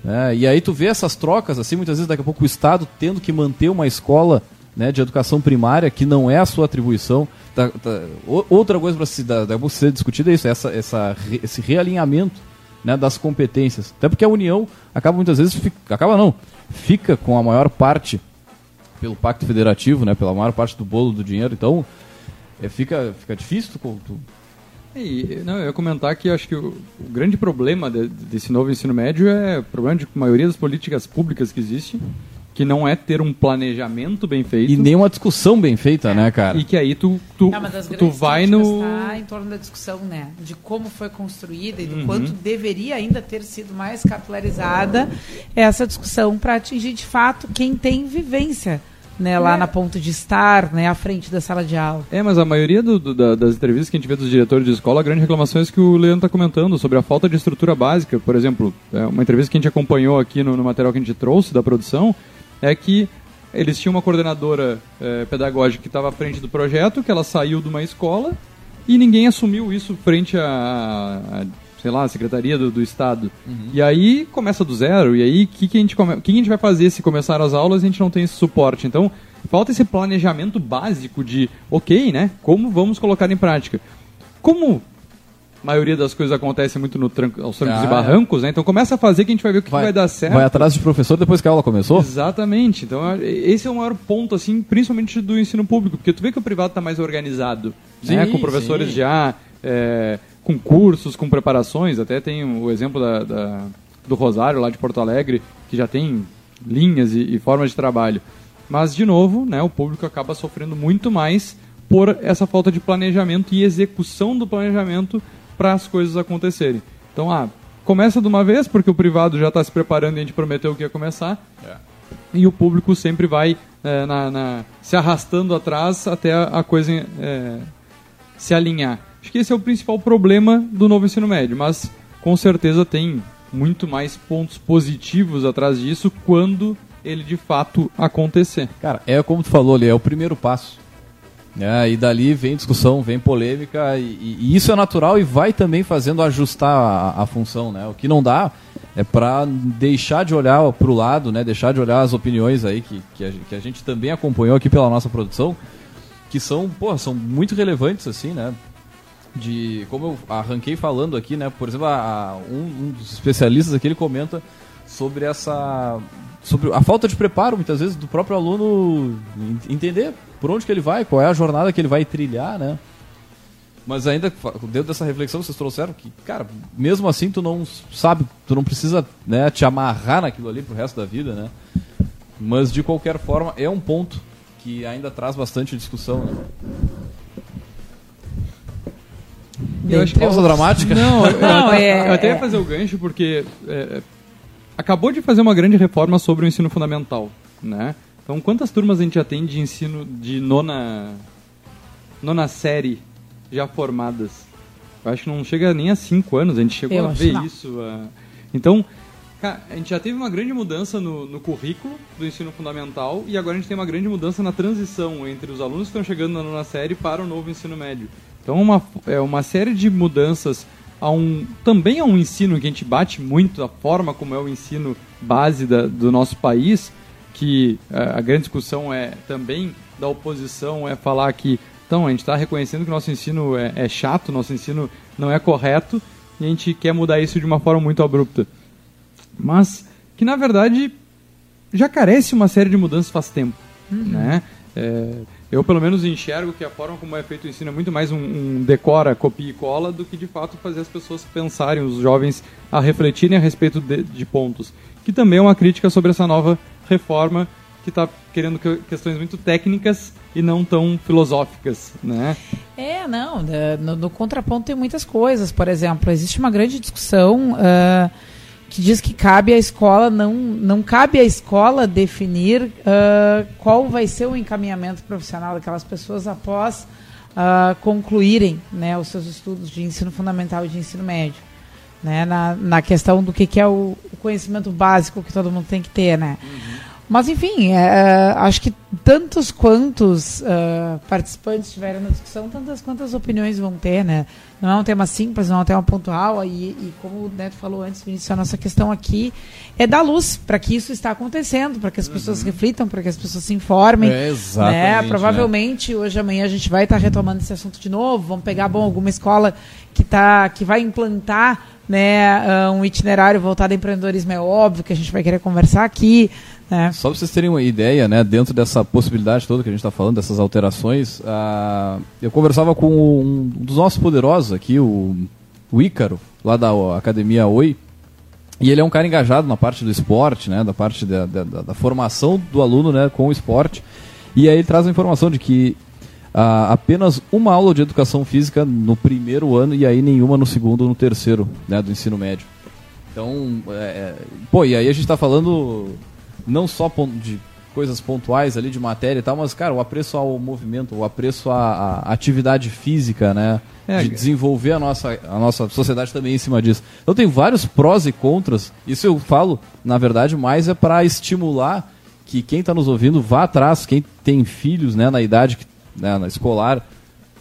né? E aí tu vê essas trocas, assim, muitas vezes daqui a pouco o Estado tendo que manter uma escola né, de educação primária que não é a sua atribuição. Tá- tá- outra coisa para se, da- ser discutida é isso, essa, essa, esse realinhamento né, das competências. Até porque a União acaba muitas vezes, fi- acaba não, fica com a maior parte pelo Pacto Federativo, né, pela maior parte do bolo do dinheiro, então é, fica, fica difícil tu, tu E, não, eu ia comentar que eu acho que o, o grande problema de- desse novo ensino médio é o problema de maioria das políticas públicas que existe, que não é ter um planejamento bem feito. E nem uma discussão bem feita, né, cara? E que aí tu, tu, mas das tu grandes vai no. tá em torno da discussão, né? De como foi construída e do Uhum. quanto deveria ainda ter sido mais capitularizada essa discussão para atingir de fato quem tem vivência, né? Lá na ponto de estar, né? À frente da sala de aula. É, mas a maioria do- do- da- das entrevistas que a gente vê dos diretores de escola, a grande reclamação é isso que o Leandro está comentando, sobre a falta de estrutura básica. Por exemplo, é, uma entrevista que a gente acompanhou aqui no, no material que a gente trouxe da produção, é que eles tinham uma coordenadora é, pedagógica que estava à frente do projeto, que ela saiu de uma escola e ninguém assumiu isso frente à, à, sei lá, a Secretaria do, do Estado. E aí começa do zero, e aí o que, que, a gente come- que que a gente vai fazer se começar as aulas e a gente não tem esse suporte? Então, falta esse planejamento básico de, ok, né, como vamos colocar em prática. Como maioria das coisas acontece muito no tranco, aos trancos Ah, e barrancos, né? Então começa a fazer que a gente vai ver o que vai, dar certo. Vai atrás de professor depois que a aula começou? Exatamente. Então, é- esse é o maior ponto, assim, principalmente do ensino público, porque tu vê que o privado está mais organizado, né? Sim, Com professores sim. já, é, com cursos, com preparações. Até tem o exemplo da, da- do Rosário, lá de Porto Alegre, que já tem linhas e, e formas de trabalho. Mas, de novo, né, o público acaba sofrendo muito mais por essa falta de planejamento e execução do planejamento para as coisas acontecerem. Então, ah, começa de uma vez, porque o privado já está se preparando e a gente prometeu que ia começar e o público sempre vai é, na- na- se arrastando atrás até a, a coisa é, se alinhar. Acho que esse é o principal problema do novo ensino médio, mas com certeza tem muito mais pontos positivos atrás disso quando ele de fato acontecer. Cara, é como tu falou ali, é o primeiro passo. É, e dali vem discussão, vem polêmica, e, e- isso é natural e vai também fazendo ajustar a, a função, né? O que não dá é para deixar de olhar para o lado, né? Deixar de olhar as opiniões aí que, que, a, que a gente também acompanhou aqui pela nossa produção, que são, pô, são muito relevantes, assim, né? De, como eu arranquei falando aqui, né? Por exemplo, a- um, um dos especialistas aqui, ele comenta sobre essa sobre a falta de preparo muitas vezes do próprio aluno en- entender por onde que ele vai, qual é a jornada que ele vai trilhar, né? Mas ainda dentro dessa reflexão vocês trouxeram que, cara, mesmo assim tu não sabe, tu não precisa, né, te amarrar naquilo ali pro resto da vida, né? Mas de qualquer forma é um ponto que ainda traz bastante discussão, né? Eu acho que- Pausa dramática? Não, [laughs] eu, Não, é- eu até ia fazer o gancho porque é, acabou de fazer uma grande reforma sobre o ensino fundamental, né? Então, quantas turmas a gente já tem de ensino de nona nona série já formadas? Eu acho que não chega nem a cinco anos, a gente chegou Eu a ver não. isso. ah. Então, a gente já teve uma grande mudança no, no currículo do ensino fundamental e agora a gente tem uma grande mudança na transição entre os alunos que estão chegando na nona série para o novo ensino médio. Então, uma, é uma série de mudanças a um, também a um ensino que a gente bate muito a forma como é o ensino base da- do nosso país, que eh, a grande discussão é também da oposição é falar que então a gente está reconhecendo que o nosso ensino é, é chato, nosso ensino não é correto e a gente quer mudar isso de uma forma muito abrupta. Mas que na verdade já carece uma série de mudanças faz tempo, né? É, eu pelo menos enxergo que a forma como é feito o ensino é muito mais um, um decora, copia e cola do que de fato fazer as pessoas pensarem, os jovens a refletirem a respeito de, de pontos. Que também é uma crítica sobre essa nova reforma que está querendo que- questões muito técnicas e não tão filosóficas, né? É, não, no, no contraponto tem muitas coisas. Por exemplo, existe uma grande discussão ah, que diz que cabe à escola, não, não cabe à escola definir ah, qual vai ser o encaminhamento profissional daquelas pessoas após ah, concluírem né, os seus estudos de ensino fundamental e de ensino médio. Né, na, na questão do que, que é o, conhecimento básico que todo mundo tem que ter, né? Mas, enfim, é, é, acho que tantos quantos ah, participantes tiveram na discussão, tantas quantas opiniões vão ter, né? Não é um tema simples, não é um tema pontual, e, e como o Neto falou antes, Vinícius, a nossa questão aqui é dar luz para que isso está acontecendo, para que as pessoas reflitam, para que as pessoas se informem. É, exatamente, né? né? Provavelmente hoje amanhã a gente vai estar retomando esse assunto de novo. Vamos pegar bom alguma escola que tá que vai implantar né ah, um itinerário voltado a empreendedorismo é óbvio que a gente vai querer conversar aqui. Né? Só para vocês terem uma ideia, né, dentro dessa possibilidade toda que a gente está falando, dessas alterações, ah, eu conversava com um dos nossos poderosos aqui, o, o Ícaro, lá da Academia Oi, e ele é um cara engajado na parte do esporte, né, da parte da, da, da- formação do aluno né, com o esporte, e aí ele traz a informação de que ah, apenas uma aula de educação física no primeiro ano e aí nenhuma no segundo ou no terceiro né, do ensino médio. Então, é, é, pô, e aí a gente está falando não só de coisas pontuais ali de matéria e tal, mas, cara, o apreço ao movimento, o apreço à, à atividade física, né? É, de desenvolver a nossa, a nossa sociedade também em cima disso. Então tem vários prós e contras. Isso eu falo, na verdade, mais é para estimular que quem está nos ouvindo vá atrás, quem tem filhos né, na idade né, na escolar,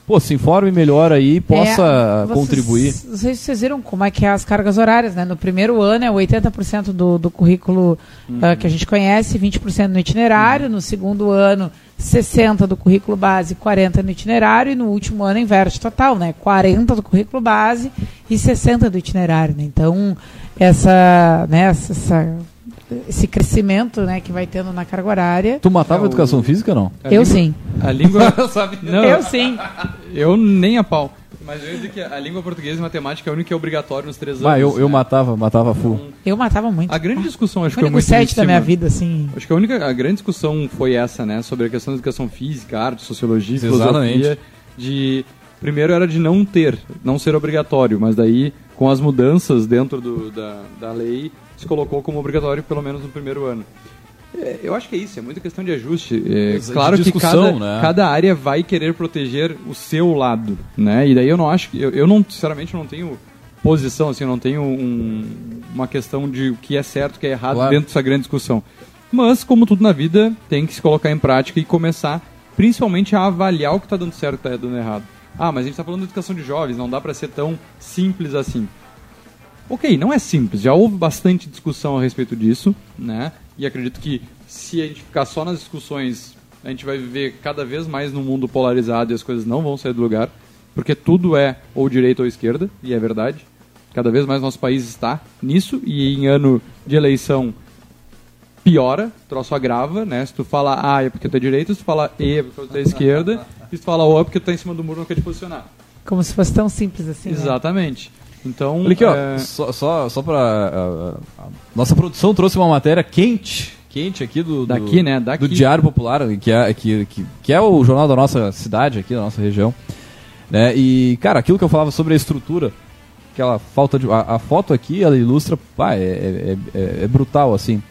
pô, se informe melhor aí e possa É, vocês- contribuir. Não sei se vocês viram como é que é as cargas horárias, né? No primeiro ano é 80% do, do currículo Uhum. ah, que a gente conhece, 20% no itinerário. No segundo ano 60 do currículo base, 40 no itinerário, e no último ano inverte total, né? 40 do currículo base e 60 do itinerário, né? Então, essa, né, essa esse crescimento né, que vai tendo na carga horária. Tu matava É, o- educação física ou não? A eu língua- sim. A língua. [laughs] Não, Eu sim. Eu nem a pau. Mas eu ia dizer que a língua portuguesa e matemática é a única que é obrigatória nos três anos. Ah, eu, eu né? matava, matava full. Eu matava muito. A grande discussão, acho o que foi único muito sete da minha vida, assim. Acho que a única, a grande discussão foi essa, né? Sobre a questão da educação física, arte, sociologia, Exatamente. filosofia. De, primeiro era de não ter, não ser obrigatório, mas daí, com as mudanças dentro do, da, da lei, se colocou como obrigatório pelo menos no primeiro ano. É, Eu acho que é isso, é muita questão de ajuste. É, De claro que discussão, cada, né? cada área vai querer proteger o seu lado, né? E daí eu não acho que eu, eu não sinceramente não tenho posição, assim, eu não tenho um- uma questão de o que é certo, o que é errado Claro. dentro dessa grande discussão. Mas como tudo na vida, tem que se colocar em prática e começar, principalmente a avaliar o que está dando certo e o que está dando errado. Ah, mas a gente está falando de educação de jovens, não dá para ser tão simples assim. Ok, não é simples, já houve bastante discussão a respeito disso, né? E acredito que se a gente ficar só nas discussões, a gente vai viver cada vez mais num mundo polarizado e as coisas não vão sair do lugar, porque tudo é ou direita ou esquerda, e é verdade. Cada vez mais nosso país está nisso, e em ano de eleição piora, troço agrava, né? Se tu fala A é porque tu é direita, se tu fala E é porque tu é esquerda, e se tu fala O é porque tu tá em cima do muro não quer te posicionar. Como se fosse tão simples assim. né? Então, Olha aqui, ó, é, só, só, só pra. a- a- a nossa produção trouxe uma matéria quente, quente aqui do. do- Daqui, né? Daqui. Do Diário Popular, que é, que, que, que é o jornal da nossa cidade aqui, da nossa região. Né? E, cara, aquilo que eu falava sobre a estrutura, aquela falta de. A, a foto aqui, ela ilustra. Pá, é, é, é- é brutal, assim.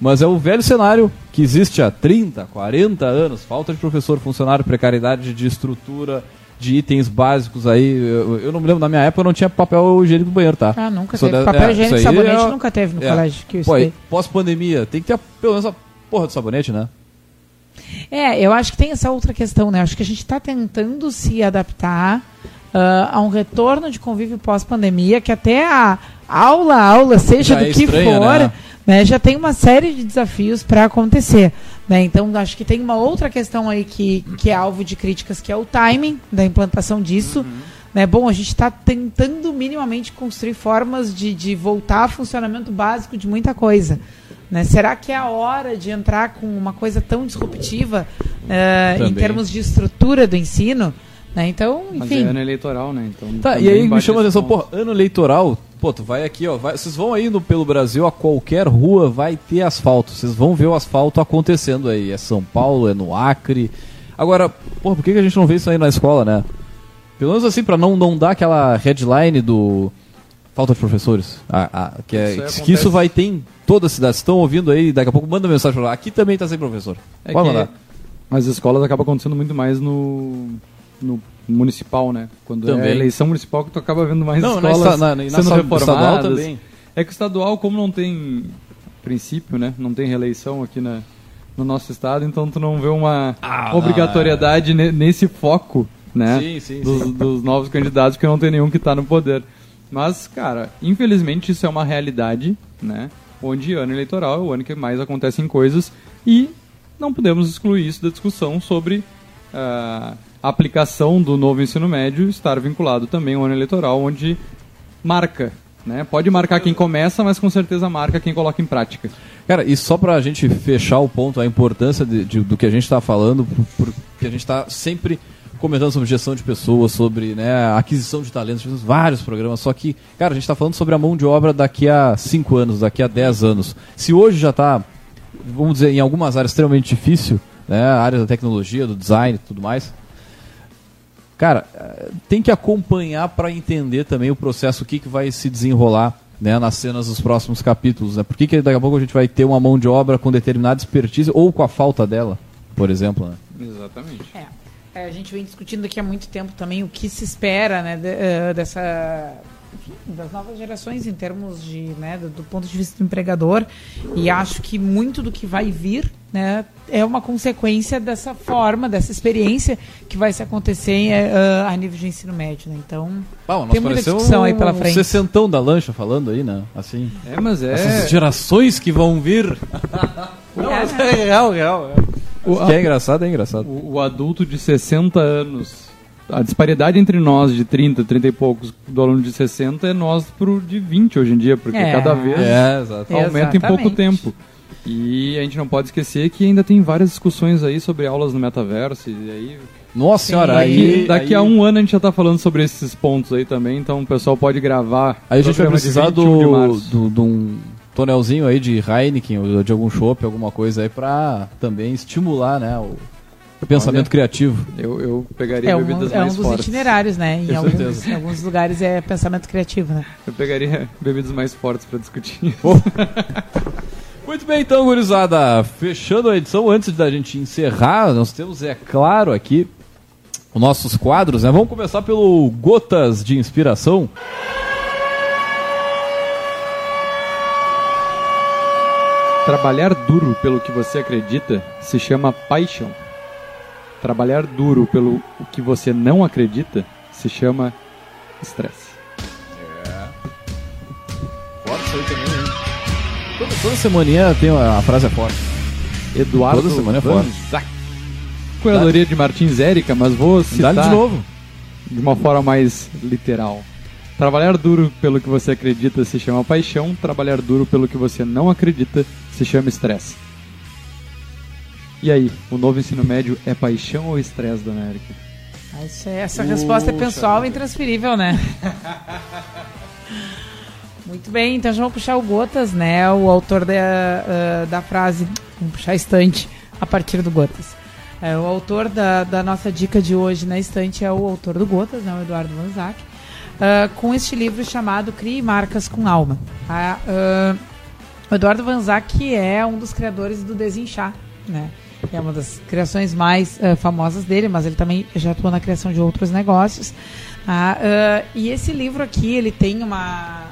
Mas é o velho cenário que existe há 30, 40 anos: falta de professor, funcionário, precariedade de estrutura, de itens básicos aí. Eu, eu não me lembro, na minha época não tinha papel higiênico no banheiro, tá? Ah, nunca teve. da- Papel é, higiênico e sabonete é- nunca teve no é. colégio que eu Pô, pós-pandemia, tem que ter pelo menos a porra do sabonete, né? É, eu acho que tem essa outra questão, né? Acho que a gente está tentando se adaptar ah, a um retorno de convívio pós-pandemia, que até a aula, aula, seja Já do é que for, né? né, já tem uma série de desafios para acontecer. Né? Então, acho que tem uma outra questão aí que, que é alvo de críticas, que é o timing da implantação disso. Né? Bom, a gente está tentando minimamente construir formas de, de voltar a funcionamento básico de muita coisa. Né? Será que é a hora de entrar com uma coisa tão disruptiva eh, em termos de estrutura do ensino? Né? Então, Mas enfim. é ano eleitoral, né? Então, Tá, e aí me chama a atenção, ponto. pô, ano eleitoral, pô, tu vai aqui, ó, vai- vocês vão aí no, pelo Brasil, a qualquer rua vai ter asfalto, vocês vão ver o asfalto acontecendo aí, é São Paulo, é no Acre. Agora, pô, por que, que a gente não vê isso aí na escola, né? Pelo menos assim, pra não, não dar aquela headline do falta de professores, a- a- que, é, Isso que isso vai ter em toda a cidade, estão ouvindo aí, daqui a pouco manda mensagem pra lá, aqui também tá sem professor. É Pode que mandar. as escolas acabam acontecendo muito mais no, no municipal, né? Quando é Também. a eleição municipal que tu acaba vendo mais Não, na escolas na- na- na sendo estadual reformadas. também. É que o estadual, como não tem princípio, né? Não tem reeleição aqui na, no nosso estado, então tu não vê uma Ah, obrigatoriedade ne- nesse foco, né? Sim, sim, dos, sim. dos novos candidatos, porque não tem nenhum que está no poder. Mas, cara, infelizmente isso é uma realidade, né? Onde ano eleitoral é o ano que mais acontecem coisas e não podemos excluir isso da discussão sobre ah, a aplicação do novo ensino médio estar vinculado também ao ano eleitoral, onde marca, né? Pode marcar quem começa, mas com certeza marca quem coloca em prática. Cara, e só pra gente fechar o ponto, a importância de- de- do que a gente tá falando, por- porque a gente tá sempre comentando sobre gestão de pessoas, sobre né, aquisição de talentos, vários programas, só que, cara, a gente tá falando sobre a mão de obra daqui a 5 anos, daqui a 10 anos. Se hoje já tá, vamos dizer, em algumas áreas extremamente difícil, né, a área da tecnologia, do design e tudo mais, cara, eh, tem que acompanhar para entender também o processo, o que, que vai se desenrolar né, nas cenas dos próximos capítulos. Né? Por que, que daqui a pouco a gente vai ter uma mão de obra com determinada expertise ou com a falta dela, por exemplo. Né? Exatamente. É. É, a gente vem discutindo aqui há muito tempo também o que se espera né, de- eh, dessa enfim, das novas gerações em termos de né, do, do ponto de vista do empregador e acho que muito do que vai vir né, é uma consequência dessa forma dessa experiência que vai se acontecer eh, a nível de ensino médio né? então mas Tem muita discussão aí pela um frente. sessentão da lancha falando aí, né? Assim. É, mas é. Essas gerações que vão vir. [laughs] Não, É, mas real, real. é. O, Que é engraçado, é engraçado. o, o adulto de 60 anos, a disparidade entre nós de 30, 30 e poucos do aluno de 60 é nós pro de 20 hoje em dia, porque É. cada vez É, exato. aumenta em pouco Exatamente. tempo. E a gente não pode esquecer que ainda tem várias discussões aí sobre aulas no metaverso. E aí, Nossa senhora, daqui, aí. daqui aí, a um ano a gente já tá falando sobre esses pontos aí também, então o pessoal pode gravar. Aí a gente vai precisar 21 de do, do, de um tonelzinho aí de Heineken ou de algum chopp, alguma coisa aí pra também estimular, né, o pensamento Olha. criativo. Eu, eu pegaria É um, bebidas é um mais dos fortes. itinerários, né? Em alguns, em alguns lugares é pensamento criativo, né? Eu pegaria bebidas mais fortes pra discutir. [laughs] Muito bem, então, gurizada. Fechando a edição, antes da gente encerrar, nós temos, é claro, aqui os nossos quadros, né? Vamos começar pelo Gotas de Inspiração. Trabalhar duro pelo que você acredita se chama paixão. Trabalhar duro pelo que você não acredita se chama estresse. Forte isso aí também, hein? Toda, toda semaninha tem a, a frase é forte. Eduardo Toda semana é forte. Curadoria de Martins Érica, mas vou citar Dá-lhe de novo. de uma forma mais literal. Trabalhar duro pelo que você acredita se chama paixão, trabalhar duro pelo que você não acredita se chama estresse. E aí, o novo ensino médio é paixão ou estresse, dona Érica? Ah, isso é- essa resposta é pessoal e intransferível, né? [laughs] Muito bem, então já vamos puxar o Gotas, né? O autor da, ah, da frase. Vamos puxar a estante a partir do Gotas. É, o autor da, da nossa dica de hoje na estante é o autor do Gotas, né? O Eduardo Vanzac. ah, com este livro chamado Crie Marcas com Alma. tá? Ah, o Eduardo Vanzac é um dos criadores do Desinchar, né? É uma das criações mais eh, famosas dele, mas ele também já atuou na criação de outros negócios. tá? Ah, e esse livro aqui, ele tem uma,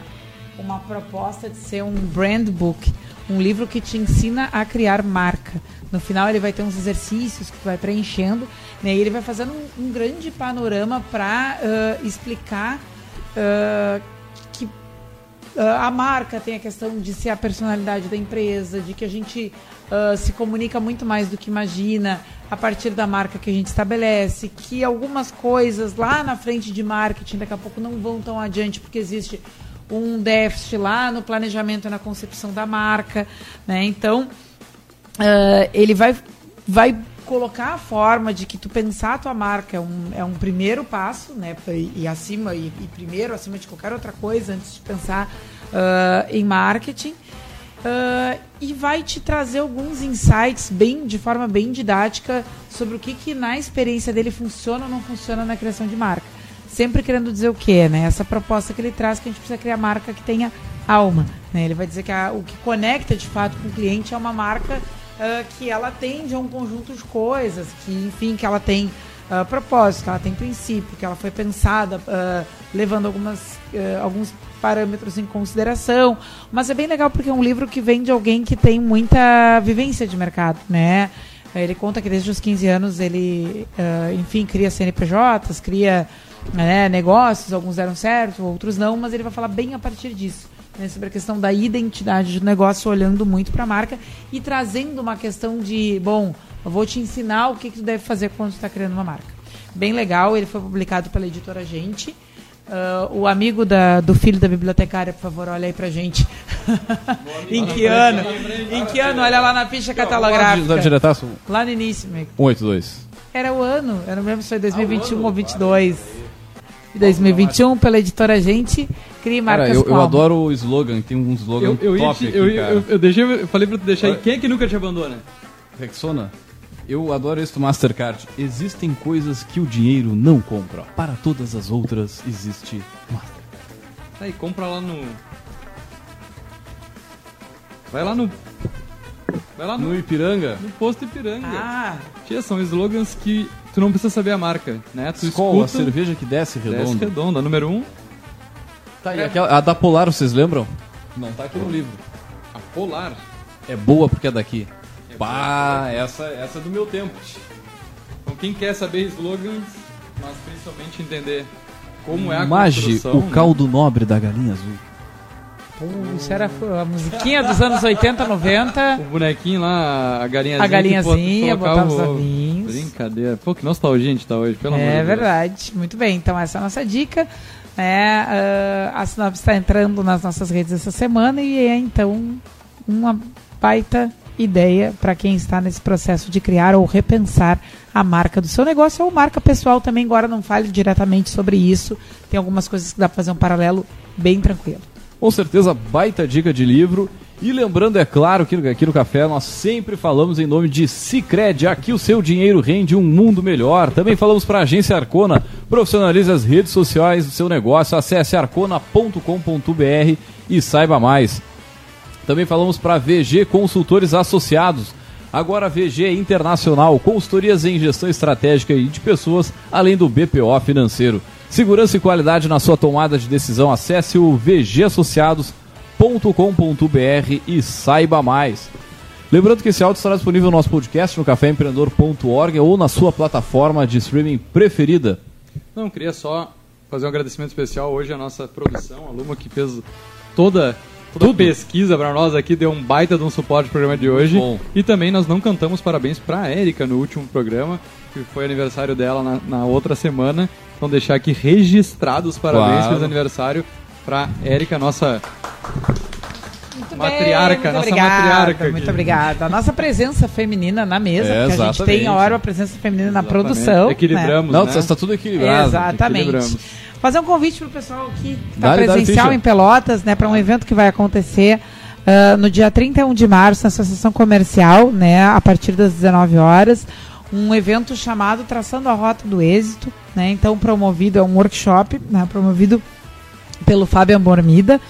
uma proposta de ser um brand book, um livro que te ensina a criar marca. No final ele vai ter uns exercícios que tu vai preenchendo, né? E ele vai fazendo um, um grande panorama para explicar ah, que ah, a marca tem a questão de ser a personalidade da empresa, de que a gente ah, se comunica muito mais do que imagina a partir da marca que a gente estabelece, que algumas coisas lá na frente de marketing daqui a pouco não vão tão adiante porque existe um déficit lá no planejamento e na concepção da marca, né? Então, ah, ele vai, vai colocar a forma de que tu pensar a tua marca é um, é um primeiro passo, né? E, e acima, e, e primeiro, acima de qualquer outra coisa, antes de pensar ah, em marketing. Ah, e vai te trazer alguns insights bem, de forma bem didática sobre o que, que na experiência dele funciona ou não funciona na criação de marca. Sempre querendo dizer o quê, né? Essa proposta que ele traz que a gente precisa criar marca que tenha alma. Né? Ele vai dizer que a- o que conecta de fato com o cliente é uma marca ah, que ela atende a um conjunto de coisas, que enfim, que ela tem ah, propósito, que ela tem princípio, que ela foi pensada levando algumas, alguns parâmetros em consideração. Mas é bem legal porque é um livro que vem de alguém que tem muita vivência de mercado, né? Ele conta que desde os 15 anos ele, ah, enfim, cria CNPJs, cria né, negócios, alguns deram certo, outros não, mas ele vai falar bem a partir disso. né, sobre a questão da identidade do negócio, olhando muito para a marca e trazendo uma questão de, bom, eu vou te ensinar o que, que tu deve fazer quando tu está criando uma marca. Bem legal, ele foi publicado pela editora Gente. Ah, o amigo da- do filho da bibliotecária, por favor, olha aí pra gente. [laughs] em que ano? Em que ano? Olha lá na ficha catalográfica. diretaço Lá no início, amigo. 182. Era o ano, eu não lembro se foi 2021 ou 22. E 2021, pela editora Gente, crie marcas Cara, eu, eu adoro o slogan, tem um slogan Eu, eu, ia top te- aqui, eu, cara. eu, eu deixei, eu falei pra tu deixar aí. Quem é que nunca te abandona? Rexona, eu adoro esse do Mastercard. Existem coisas que o dinheiro não compra. Para todas as outras, existe Mastercard. Aí, compra lá no. Vai lá no. Vai lá no, No Ipiranga, no posto Ipiranga. Ah, Tia, são slogans que tu não precisa saber a marca, né? Tu Skol, a escuta, cerveja que desce desce redondo. redonda. Número um, Tá, e aquela, a da Polar, vocês lembram? Não tá aqui no livro. a Polar. É boa porque é daqui. Pá, essa, essa é do meu tempo. Então quem quer saber slogans, mas principalmente entender como é a Mage, o caldo nobre da galinha azul. Pô, isso era a musiquinha dos anos 80, 90. O bonequinho lá, a galinhazinha. A galinhazinha, botava os ovinhos. Brincadeira. Pô, que nostalgia a gente tá hoje, pelo amor de É verdade. Muito bem, então essa é a nossa dica. É, ah, a Sinopse está entrando nas nossas redes essa semana e é então uma baita ideia para quem está nesse processo de criar ou repensar a marca do seu negócio ou marca pessoal também. Agora não fale diretamente sobre isso. Tem algumas coisas que dá para fazer um paralelo bem tranquilo. Com certeza, baita dica de livro. E lembrando, é claro, que aqui no Café nós sempre falamos em nome de Cicred. Aqui o seu dinheiro rende um mundo melhor. Também falamos para a agência Arcona. Profissionalize as redes sociais do seu negócio. Acesse arcona.com.br e saiba mais. Também falamos para VG Consultores Associados. Agora VG é internacional, consultorias em gestão estratégica e de pessoas, além do BPO financeiro. Segurança e qualidade na sua tomada de decisão. Acesse o vgassociados.com.br e saiba mais. Lembrando que esse áudio estará disponível no nosso podcast no caféempreendedor.org ou na sua plataforma de streaming preferida. Não, queria só fazer um agradecimento especial hoje à nossa produção, a Luma que fez toda, a pesquisa para nós aqui, deu um baita de um suporte pro programa de hoje. bom. E também nós não cantamos parabéns pra Érica no último programa, que foi aniversário dela na, na outra semana. Então deixar aqui registrado os parabéns Claro. pelo aniversário pra Érica, nossa Matriarca, nossa obrigada, matriarca aqui. Muito obrigada. A nossa presença feminina na mesa, É, porque a gente tem a hora a presença feminina na Exatamente. produção. Equilibramos, Não, né? está tudo equilibrado. Exatamente. equilibramos. Fazer um convite pro pessoal aqui que está presencial em Pelotas, né, para um evento que vai acontecer ah, no dia 31 de março na Associação Comercial, né, a partir das 19 horas. Um evento chamado Traçando a Rota do Êxito, né? Então promovido é um workshop, né, promovido pelo Fábio Amormida,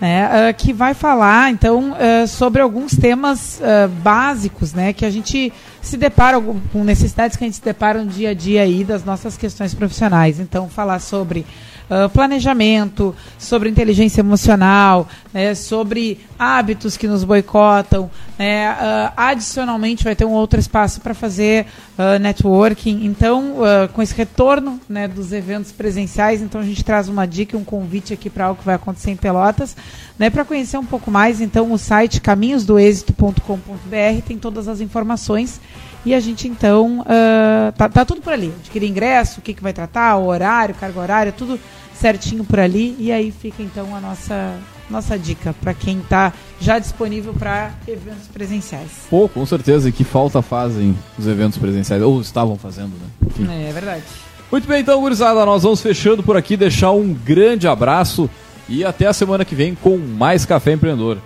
né, ah, que vai falar então ah, sobre alguns temas ah, básicos, né, que a gente se depara com- necessidades que a gente se depara no dia a dia aí das nossas questões profissionais. Então falar sobre ah, planejamento, sobre inteligência emocional, né, sobre hábitos que nos boicotam. ah, adicionalmente, vai ter um outro espaço para fazer ah, networking. Então, ah, com esse retorno né, dos eventos presenciais, então a gente traz uma dica, um convite aqui para algo que vai acontecer em Pelotas. Né, para conhecer um pouco mais, então, o site caminhosdoexito.com.br tem todas as informações. E a gente, então, ah, tá, tá tudo por ali. Adquirir ingresso, o que, que vai tratar, o horário, carga horária, tudo certinho por ali. E aí fica, então, a nossa, nossa dica para quem está já disponível para eventos presenciais. Pô, com certeza. E que falta fazem os eventos presenciais. Ou estavam fazendo, né? Enfim. É verdade. Muito bem, então, gurizada, nós vamos fechando por aqui, deixar um grande abraço e até a semana que vem com mais Café Empreendedor.